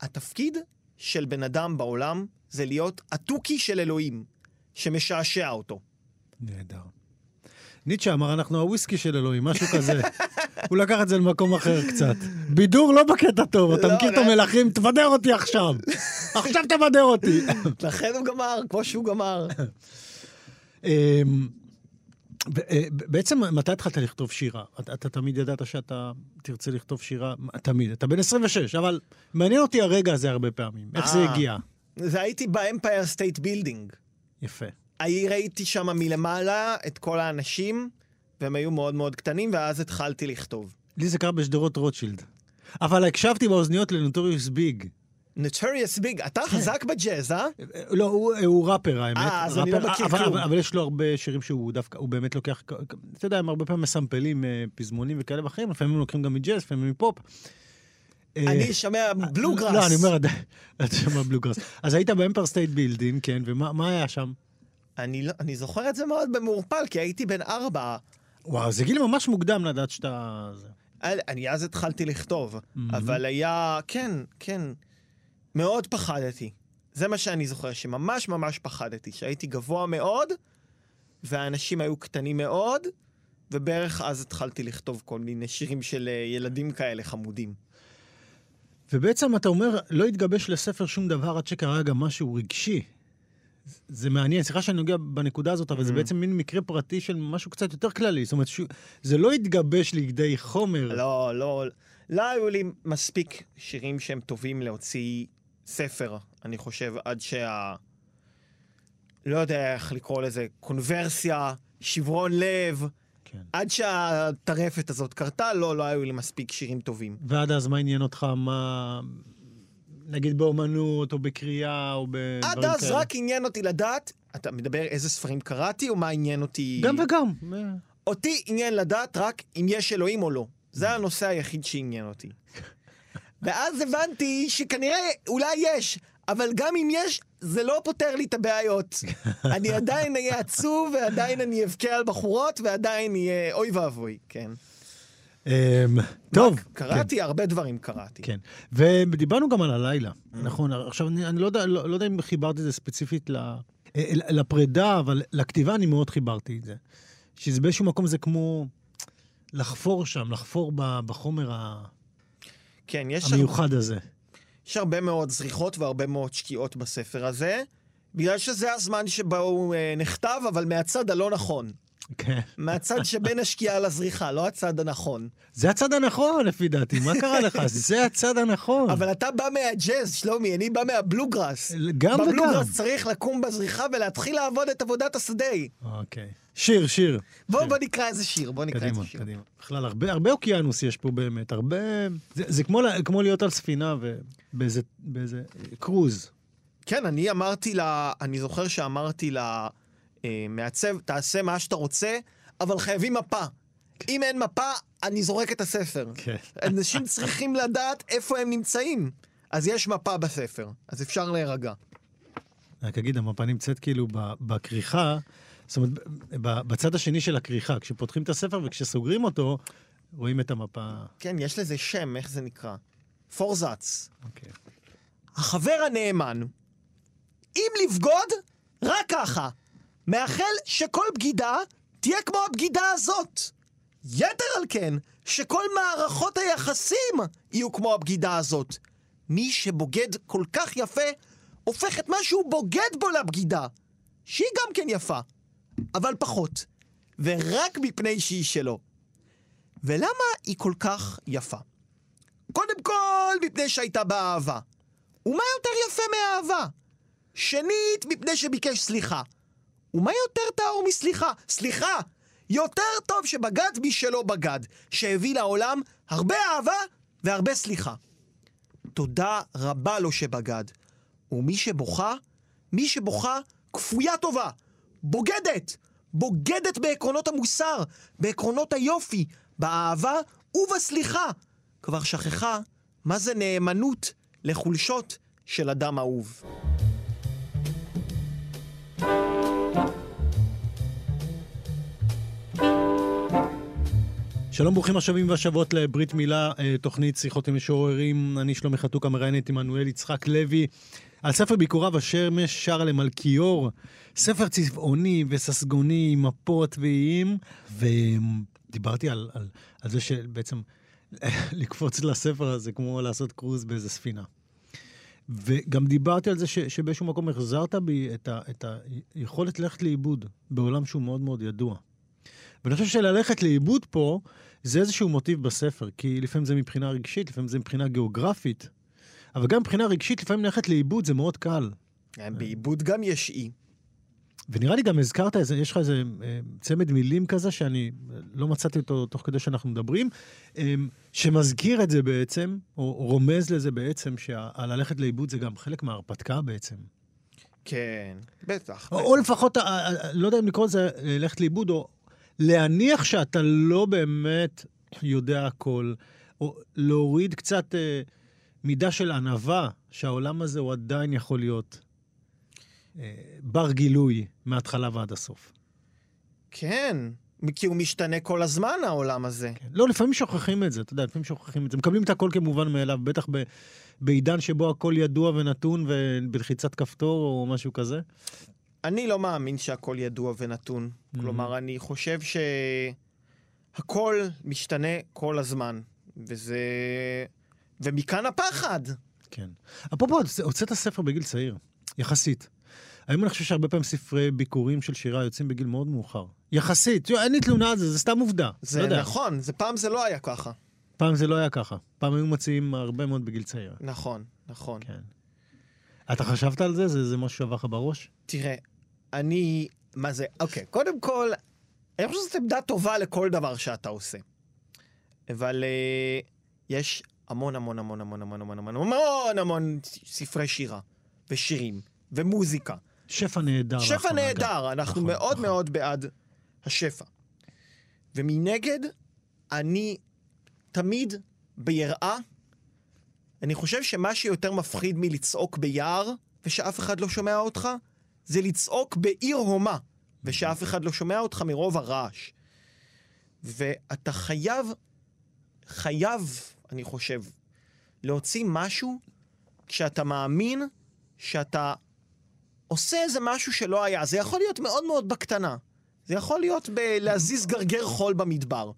שהתפקיד של בן אדם בעולם זה להיות התוכי של אלוהים, שמשעשע אותו. נהדר. ניטשה אמר, אנחנו הוויסקי של אלוהים, משהו כזה. הוא לקח את זה למקום אחר קצת. בידור לא בקטע טוב, אתה לא, מכיר את לא. המלכים? תבדר אותי עכשיו. עכשיו תבדר אותי. לכן הוא גמר, כמו שהוא גמר. בעצם, מתי התחלת לכתוב שירה? אתה, אתה תמיד ידעת שאתה תרצה לכתוב שירה? תמיד. אתה בן 26, אבל מעניין אותי הרגע הזה הרבה פעמים. איך זה אה. הגיע? זה הייתי באמפייר סטייט בילדינג. יפה. ראיתי שם מלמעלה את כל האנשים, והם היו מאוד מאוד קטנים, ואז התחלתי לכתוב. לי זה קרה בשדרות רוטשילד. אבל הקשבתי באוזניות לנוטוריוס ביג. נוטוריוס ביג, אתה חזק בג'אז, אה? לא, הוא, הוא ראפר, האמת. אה, אז אני לא מכיר אבל, כלום. אבל, אבל יש לו הרבה שירים שהוא דווקא, הוא באמת לוקח, אתה יודע, הם הרבה פעמים מסמפלים אה, פזמונים וכאלה ואחרים, לפעמים הם לוקחים גם מג'אז, לפעמים מפופ. אה, אני שומע בלוגראס. לא, אני אומר, אתה שומע בלוגראס. אז היית באמפייר סטייט בילדינג, כן, ומה מה היה שם? אני, לא, אני זוכר את זה מאוד במעורפל, כי הייתי בן ארבע. וואו, זה גיל ממש מוקדם לדעת שאתה... אני אז התחלתי לכתוב, מהמם. אבל היה, כן, כן, מאוד פחדתי. זה מה שאני זוכר, שממש ממש פחדתי, שהייתי גבוה מאוד, והאנשים היו קטנים מאוד, ובערך אז התחלתי לכתוב כל מיני שירים של אה, ילדים כאלה חמודים. ובעצם אתה אומר, לא התגבש לספר שום דבר עד שקרה גם משהו רגשי. זה מעניין, סליחה שאני נוגע בנקודה הזאת, אבל זה Mhm. בעצם מין מקרה פרטי של משהו קצת יותר כללי. זאת אומרת, ש... זה לא התגבש לכדי חומר. לא, לא, לא היו לי מספיק שירים שהם טובים להוציא ספר, אני חושב, עד שה... לא יודע איך לקרוא לזה, קונברסיה, שברון לב, כן. עד שהטרפת הזאת קרתה, לא, לא היו לי מספיק שירים טובים. ועד אז מה עניין אותך? מה... נגיד באומנות, או בקריאה, או בדברים עד כאלה? אז רק עניין אותי לדעת, אתה מדבר איזה ספרים קראתי, או מה עניין אותי? גם וגם. אותי עניין לדעת רק אם יש אלוהים או לא. זה הנושא היחיד שעניין אותי. ואז הבנתי שכנראה, אולי יש, אבל גם אם יש, זה לא פותר לי את הבעיות. אני עדיין אהיה עצוב, ועדיין אני אבכה על בחורות, ועדיין יהיה אוי ואבוי, כן. אמ, טוב. קראתי, הרבה דברים קראתי. כן. ודיברנו גם על הלילה, נכון? עכשיו, אני, אני לא, יודע, לא, לא יודע אם חיברתי את זה ספציפית ל, אה, לפרידה, אבל לכתיבה אני מאוד חיברתי את זה. שזה באיזשהו מקום זה כמו לחפור שם, לחפור בחומר ה- כן, יש. המיוחד הזה. יש הרבה מאוד זריחות והרבה מאוד שקיעות בספר הזה, בגלל שזה הזמן שבו הוא אה, נכתב, אבל מהצד הלא נכון. כן. מהצד שבין השקיעה לזריחה, לא הצד הנכון. זה הצד הנכון, לפי דעתי, מה קרה לך? זה הצד הנכון. אבל אתה בא מהג'אז, שלומי, אני בא מהבלוגראס. גם וגם. בבלוגראס צריך לקום בזריחה ולהתחיל לעבוד את עבודת השדה. אוקיי. שיר, שיר. בוא, שיר. בוא נקרא איזה שיר, בוא נקרא קדימה, איזה שיר. קדימה. בכלל, הרבה, הרבה אוקיינוס יש פה באמת, הרבה... זה, זה כמו, לה- כמו להיות על ספינה ובאיזה באיזה קרוז. כן, אני אמרתי לה, אני זוכר שאמרתי לה, אה, מעצב, תעשה מה שאתה רוצה, אבל חייבים מפה. אם אין מפה, אני זורק את הספר. כן. אנשים צריכים לדעת איפה הם נמצאים. אז יש מפה בספר, אז אפשר להירגע. רק אגיד, המפה נמצאת כאילו ב- בכריכה, זאת אומרת, בצד השני של הכריכה, כשפותחים את הספר וכשסוגרים אותו, רואים את המפה. כן, יש לזה שם, איך זה נקרא? פורזץ. אוקיי. החבר הנאמן, אם לבגוד, רק ככה. מאחל שכל בגידה תהיה כמו הבגידה הזאת. יתר על כן, שכל מערכות היחסים יהיו כמו הבגידה הזאת. מי שבוגד כל כך יפה, הופך את מה שהוא בוגד בו לבגידה, שהיא גם כן יפה, אבל פחות, ורק מפני שהיא שלו. ולמה היא כל כך יפה? קודם כל, מפני שהייתה באהבה. ומה יותר יפה מאהבה? שנית, מפני שביקש סליחה. ומה יותר טהור מסליחה? סליחה! יותר טוב שבגד מי שלא בגד, שהביא לעולם הרבה אהבה והרבה סליחה. תודה רבה לו שבגד. ומי שבוכה, מי שבוכה, כפויה טובה. בוגדת! בוגדת בעקרונות המוסר, בעקרונות היופי, באהבה ובסליחה. כבר שכחה מה זה נאמנות לחולשות של אדם אהוב. שלום, ברוכים השבים והשבות לברית מילה, אה, תוכנית שיחות עם משוררים. אני שלומי חתוקה, מראיין את עמנואל יצחק לוי. על ספר ביקוריו השמש שר למלכיאור, ספר צבעוני וססגוני מפות ואיים, ודיברתי על, על, על זה שבעצם לקפוץ לספר הזה כמו לעשות קרוז באיזה ספינה. וגם דיברתי על זה ש, שבאיזשהו מקום החזרת בי את, ה, את היכולת ללכת לאיבוד בעולם שהוא מאוד מאוד ידוע. ואני חושב שללכת לאיבוד פה זה איזשהו מוטיב בספר, כי לפעמים זה מבחינה רגשית, לפעמים זה מבחינה גיאוגרפית, אבל גם מבחינה רגשית, לפעמים ללכת לאיבוד זה מאוד קל. באיבוד גם יש אי. ונראה לי גם הזכרת איזה, יש לך איזה אה, צמד מילים כזה שאני לא מצאתי אותו תוך כדי שאנחנו מדברים, אה, שמזכיר את זה בעצם, או רומז לזה בעצם, שהללכת לאיבוד זה גם חלק מההרפתקה בעצם. כן, בטח. או, או לפחות, אה, לא יודע אם לקרוא לזה ללכת לאיבוד, או להניח שאתה לא באמת יודע הכל, או להוריד קצת אה, מידה של ענווה, שהעולם הזה הוא עדיין יכול להיות אה, בר גילוי מההתחלה ועד הסוף. כן, כי הוא משתנה כל הזמן, העולם הזה. כן. לא, לפעמים שוכחים את זה, אתה יודע, לפעמים שוכחים את זה. מקבלים את הכל כמובן מאליו, בטח ב, בעידן שבו הכל ידוע ונתון ובלחיצת כפתור או משהו כזה. אני לא מאמין שהכל ידוע ונתון. Mm-hmm. כלומר, אני חושב שהכל משתנה כל הזמן, וזה... ומכאן הפחד. כן. אפרופו, הוצאת ספר בגיל צעיר, יחסית. היום אני חושב שהרבה פעמים ספרי ביקורים של שירה יוצאים בגיל מאוד מאוחר. יחסית, אין לי תלונה על זה, זה סתם עובדה. זה לא נכון, זה פעם זה לא היה ככה. פעם זה לא היה ככה. פעם היו מציעים הרבה מאוד בגיל צעיר. נכון, נכון. כן. אתה חשבת על זה? זה, זה משהו שעבר לך בראש? תראה, אני... מה זה? אוקיי, קודם כל, אני חושב שזאת עמדה טובה לכל דבר שאתה עושה. אבל uh, יש המון המון המון המון המון המון המון המון המון ספרי שירה, ושירים, ומוזיקה. שפע נהדר. שפע נהדר, אנחנו נכון, מאוד נכון. מאוד בעד השפע. ומנגד, אני תמיד ביראה, אני חושב שמה שיותר מפחיד מלצעוק ביער, ושאף אחד לא שומע אותך, זה לצעוק בעיר הומה, ושאף אחד לא שומע אותך מרוב הרעש. ואתה חייב, חייב, אני חושב, להוציא משהו כשאתה מאמין שאתה עושה איזה משהו שלא היה. זה יכול להיות מאוד מאוד בקטנה. זה יכול להיות בלהזיז גרגר חול במדבר.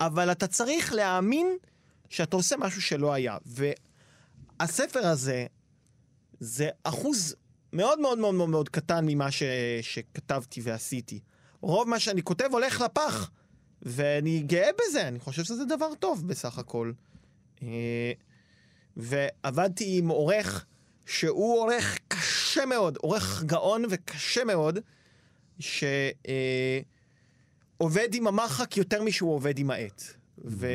אבל אתה צריך להאמין שאתה עושה משהו שלא היה. והספר הזה, זה אחוז מאוד מאוד מאוד מאוד מאוד קטן ממה ש... שכתבתי ועשיתי. רוב מה שאני כותב הולך לפח, ואני גאה בזה, אני חושב שזה דבר טוב בסך הכל. אה, ועבדתי עם עורך שהוא עורך קשה מאוד, עורך גאון וקשה מאוד, שעובד עם המחק יותר משהוא עובד עם העט. ו...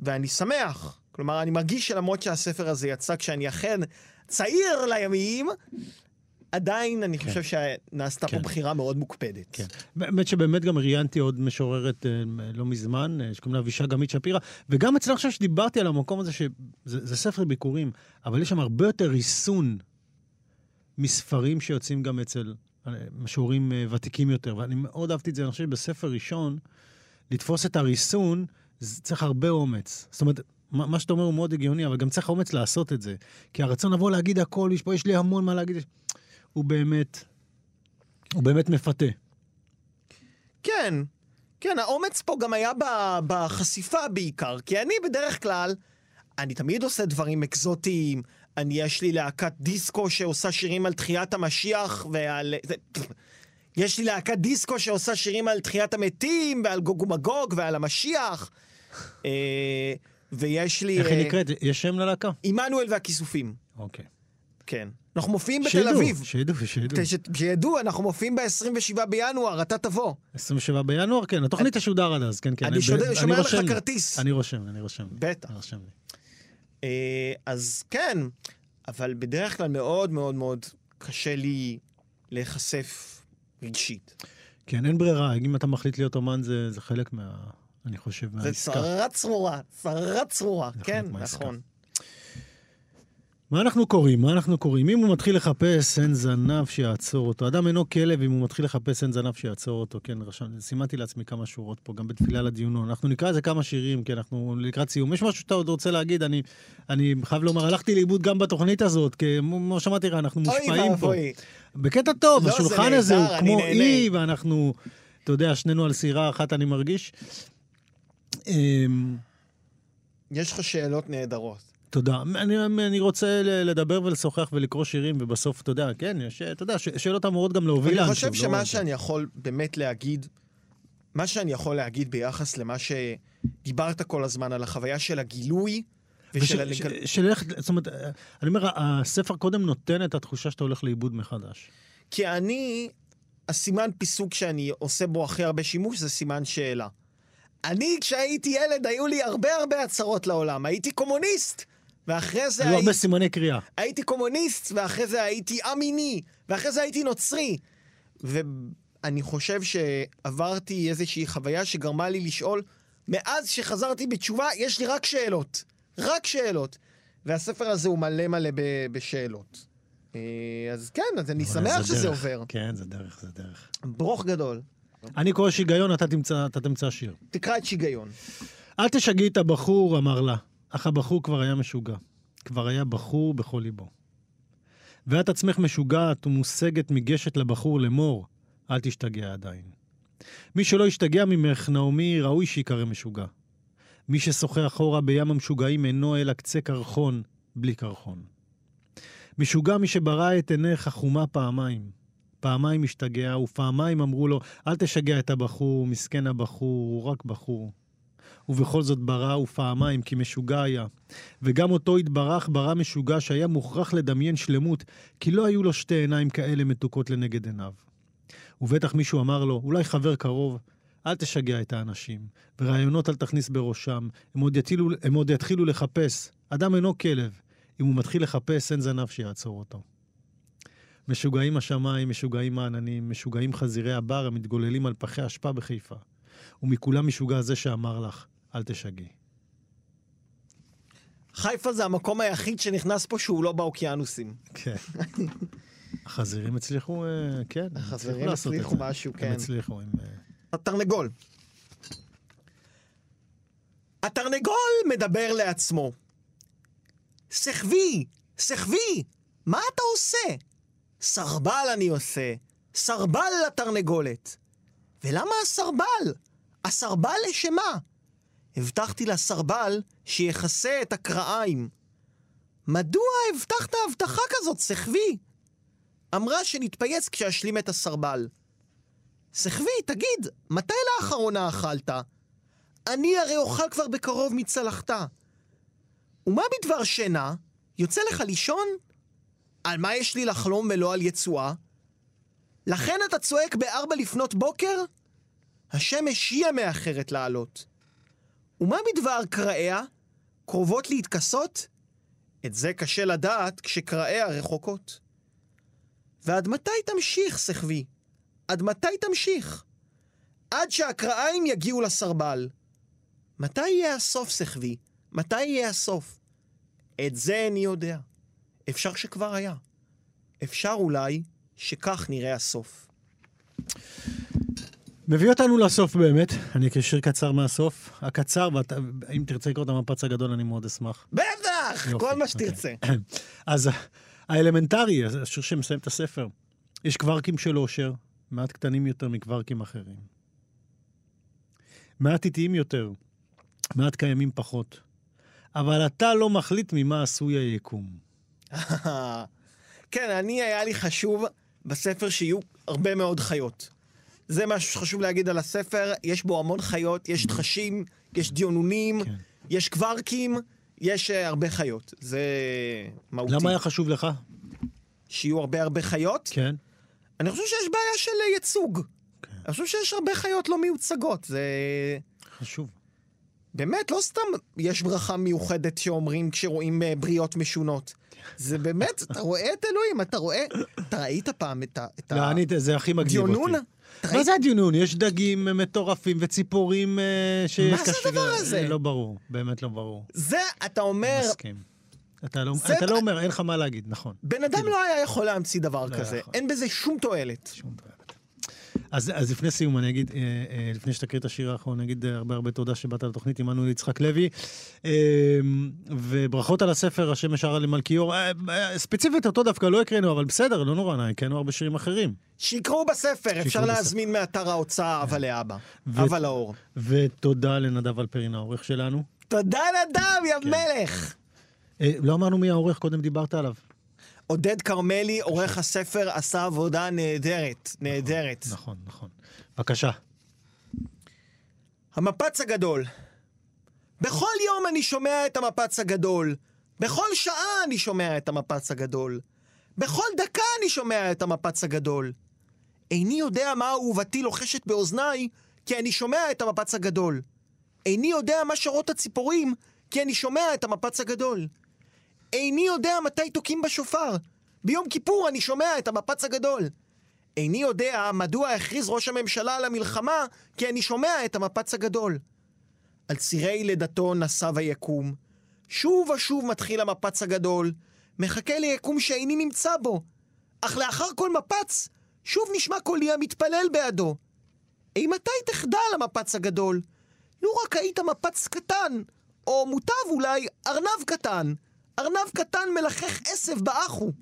ואני שמח, כלומר, אני מרגיש שלמרות שהספר הזה יצא כשאני אכן צעיר לימים, עדיין אני כן. חושב שנעשתה כן. פה בחירה מאוד מוקפדת. כן. באמת שבאמת גם ראיינתי עוד משוררת אה, לא מזמן, אה, שקוראים לה אבישג עמית שפירא, וגם אצלנו עכשיו שדיברתי על המקום הזה, שזה ספר ביקורים, אבל יש שם הרבה יותר ריסון מספרים שיוצאים גם אצל אה, משוררים ותיקים יותר, ואני מאוד אהבתי את זה, אני חושב שבספר ראשון, לתפוס את הריסון, צריך הרבה אומץ. זאת אומרת, מה שאתה אומר הוא מאוד הגיוני, אבל גם צריך אומץ לעשות את זה. כי הרצון לבוא להגיד הכל, יש פה, יש לי המון מה להגיד, הוא באמת, הוא באמת מפתה. כן, כן, האומץ פה גם היה בחשיפה בעיקר, כי אני בדרך כלל, אני תמיד עושה דברים אקזוטיים. אני, יש לי להקת דיסקו שעושה שירים על תחיית המשיח ועל... זה- יש לי להקת דיסקו שעושה שירים על תחיית המתים ועל גוג ומגוג ועל המשיח. אה, ויש לי... איך אה, היא נקראת? יש שם ללהקה? עמנואל והכיסופים, אוקיי. כן. אנחנו מופיעים בתל שידעו, אביב. שידעו, שידעו. ש- שידעו, אנחנו מופיעים ב-27 בינואר, אתה תבוא. 27 בינואר, כן. התוכנית תשודר עד אז, כן, כן. אני שומר- לך. כרטיס. אני רושם, אני רושם. בטח. אה, אז כן, אבל בדרך כלל מאוד מאוד מאוד קשה לי להיחשף רגשית. כן, אין ברירה. אם אתה מחליט להיות אומן, זה זה חלק מה... אני חושב, זה מהעסקה. צרה צרורה, צרה צרורה, זה כן. נכון. מה אנחנו קוראים? מה אנחנו קוראים? אם הוא מתחיל לחפש, אין זנב שיעצור אותו. אדם אינו כלב, אם הוא מתחיל לחפש, אין זנב שיעצור אותו. כן, רשם, סימנתי לעצמי כמה שורות פה, גם בתפילה לדיונו. אנחנו נקרא איזה כמה שירים, כי אנחנו לקראת סיום. יש משהו שאתה עוד רוצה להגיד? אני, אני חייב לומר, הלכתי לאיבוד גם בתוכנית הזאת, כמו שאמרתי לך, אנחנו אוי מושפעים פה. ואבוי. בקטע טוב, לא, השולחן הזה הוא כמו. אי, ואנחנו, אתה יודע, שנינו על סירה אחת, אני מרגיש. אמ, יש לך שאלות נהדרות. תודה. אני, אני רוצה לדבר ולשוחח ולקרוא שירים, ובסוף, אתה יודע, כן, יש, אתה יודע, ש- שאלות אמורות גם להוביל אני לאנשהו. חושב לא שמה רק- שאני יכול באמת להגיד, מה שאני יכול להגיד ביחס למה שדיברת כל הזמן על החוויה של הגילוי וש- ושל... ש- הלגל- של איך, זאת אומרת, אני אומר, הספר קודם נותן את התחושה שאתה הולך לאיבוד מחדש. כי אני, הסימן פיסוק שאני עושה בו הכי הרבה שימוש זה סימן שאלה. אני, כשהייתי ילד, היו לי הרבה הרבה הצהרות לעולם. הייתי קומוניסט, ואחרי זה היו. הרבה סימני קריאה. הייתי קומוניסט, ואחרי זה הייתי א-מיני, ואחרי זה הייתי נוצרי. ואני חושב שעברתי איזושהי חוויה שגרמה לי לשאול, מאז שחזרתי בתשובה, יש לי רק שאלות. רק שאלות. והספר הזה הוא מלא מלא בשאלות. אה, אז כן, אז אני שמח זה שזה דרך. עובר. כן, זה דרך, זה דרך. ברוך גדול. אני קורא שיגיון, אתה תמצא, אתה תמצא שיר. תקרא את שיגיון. אל תשגעי את הבחור, אמר לה. אך הבחור כבר היה משוגע. כבר היה בחור בכל ליבו. ואת עצמך משוגעת ומושגת מגשת לבחור לאמור, אל תשתגע עדיין. מי שלא ישתגע ממך, נעמי, ראוי שיקרא משוגע. מי ששוחה אחורה בים המשוגעים אינו אלא קצה קרחון, בלי קרחון. משוגע מי שברא את עינך חומה פעמיים. פעמיים השתגע, ופעמיים אמרו לו, אל תשגע את הבחור, מסכן הבחור, הוא רק בחור. ובכל זאת ברא ופעמיים, כי משוגע היה. וגם אותו התברך ברא משוגע שהיה מוכרח לדמיין שלמות, כי לא היו לו שתי עיניים כאלה מתוקות לנגד עיניו. ובטח מישהו אמר לו, אולי חבר קרוב, אל תשגע את האנשים, ורעיונות אל תכניס בראשם, הם עוד, יתחילו, הם עוד יתחילו לחפש. אדם אינו כלב, אם הוא מתחיל לחפש, אין זנב שיעצור אותו. משוגעים השמיים, משוגעים העננים, משוגעים חזירי הבר המתגוללים על פחי אשפה בחיפה. ומכולם משוגע זה שאמר לך, אל תשגעי. חיפה זה המקום היחיד שנכנס פה שהוא לא באוקיינוסים. כן. החזירים הצליחו, אה, כן, החזירים הצליחו הצליחו. משהו, הם כן. הצליחו, הם... אה, התרנגול. התרנגול מדבר לעצמו. סחבי, סחבי, מה אתה עושה? סרבל אני עושה, סרבל לתרנגולת. ולמה הסרבל? הסרבל לשמה? הבטחתי לסרבל שיכסה את הקרעיים. מדוע הבטחת הבטחה כזאת, סחבי? אמרה שנתפייס כשאשלים את הסרבל. סחבי, תגיד, מתי לאחרונה אכלת? אני הרי אוכל כבר בקרוב מצלחתה. ומה בדבר שינה? יוצא לך לישון? על מה יש לי לחלום ולא על יצואה? לכן אתה צועק בארבע לפנות בוקר? השמש היא המאחרת לעלות. ומה בדבר קרעיה? קרובות להתכסות? את זה קשה לדעת כשקרעיה רחוקות. ועד מתי תמשיך, סחבי? עד מתי תמשיך? עד שהקרעיים יגיעו לסרבל. מתי יהיה הסוף, סחבי? מתי יהיה הסוף? את זה איני יודע. אפשר שכבר היה. אפשר אולי שכך נראה הסוף. מביא אותנו לסוף באמת, אני אקריא שיר קצר מהסוף. הקצר, ואם תרצה לקרוא את המפץ הגדול, אני מאוד אשמח. בטח! כל מה אוקיי. שתרצה. אז האלמנטרי, השיר שמסיים את הספר, יש קוורקים של אושר, מעט קטנים יותר מקוורקים אחרים. מעט איטיים יותר, מעט קיימים פחות. אבל אתה לא מחליט ממה עשוי היקום. כן, אני, היה לי חשוב בספר שיהיו הרבה מאוד חיות. זה מה שחשוב להגיד על הספר, יש בו המון חיות, יש דחשים, יש דיונונים, כן. יש קוורקים, יש uh, הרבה חיות. זה מהותי. למה היה חשוב לך? שיהיו הרבה הרבה חיות? כן. אני חושב שיש בעיה של אה, ייצוג. כן. אני חושב שיש הרבה חיות לא מיוצגות. זה... חשוב. באמת, לא סתם יש ברכה מיוחדת שאומרים כשרואים אה, בריות משונות. זה באמת, אתה רואה את אלוהים, אתה רואה... אתה ראית פעם את ה... את לא, אני, זה הכי מגניב אותי. אתה מה ראית- זה הדיונון? יש דגים מטורפים וציפורים אה, ש... מה זה הדבר הזה? לא ברור, באמת לא ברור. זה, אתה אומר, מסכים. אתה לא, זה- אתה לא אומר, אין לך מה להגיד, נכון. בן אדם לא היה יכול להמציא דבר לא כזה. אין בזה שום תועלת. שום דבר. אז, אז לפני סיום, אני אגיד, אה, אה, לפני שתקריא את השיר האחרון, אני אגיד הרבה הרבה תודה שבאת לתוכנית, עמנואל יצחק לוי. אה, וברכות על הספר, השמש הרע למלכיאור. אה, ספציפית אותו דווקא לא הקראנו, אבל בסדר, לא נורא, הקראנו הרבה שירים אחרים. שיקראו בספר, אפשר בספר. להזמין מאתר ההוצאה אבא לאבא. ו- אבא לאור. ותודה לנדב אלפרין, העורך שלנו. תודה נדב, יא כן. מלך! לא אמרנו מי העורך, קודם דיברת עליו. עודד כרמלי, עורך הספר, עשה עבודה נהדרת. נהדרת. נכון, נכון. בבקשה. המפץ הגדול. בכל יום אני שומע את המפץ הגדול. בכל שעה אני שומע את המפץ הגדול. בכל דקה אני שומע את המפץ הגדול. איני יודע מה אהובתי לוחשת באוזניי, כי אני שומע את המפץ הגדול. איני יודע מה שרות הציפורים, כי אני שומע את המפץ הגדול. איני יודע מתי תוקעים בשופר. ביום כיפור אני שומע את המפץ הגדול. איני יודע מדוע הכריז ראש הממשלה על המלחמה, כי אני שומע את המפץ הגדול. על צירי לידתו נסב היקום. שוב ושוב מתחיל המפץ הגדול, מחכה ליקום שאיני נמצא בו. אך לאחר כל מפץ, שוב נשמע קולי המתפלל בעדו. אימתי תחדל המפץ הגדול? לו רק היית מפץ קטן, או מוטב אולי ארנב קטן. ארנב קטן מלחך עשב באחו.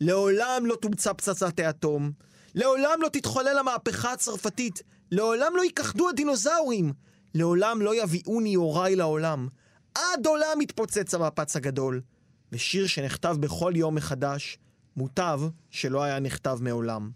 לעולם לא תומצא פצצת האטום. לעולם לא תתחולל המהפכה הצרפתית. לעולם לא ייכחדו הדינוזאורים. לעולם לא יביאוני הוריי לעולם. עד עולם יתפוצץ המפץ הגדול. ושיר שנכתב בכל יום מחדש, מוטב שלא היה נכתב מעולם.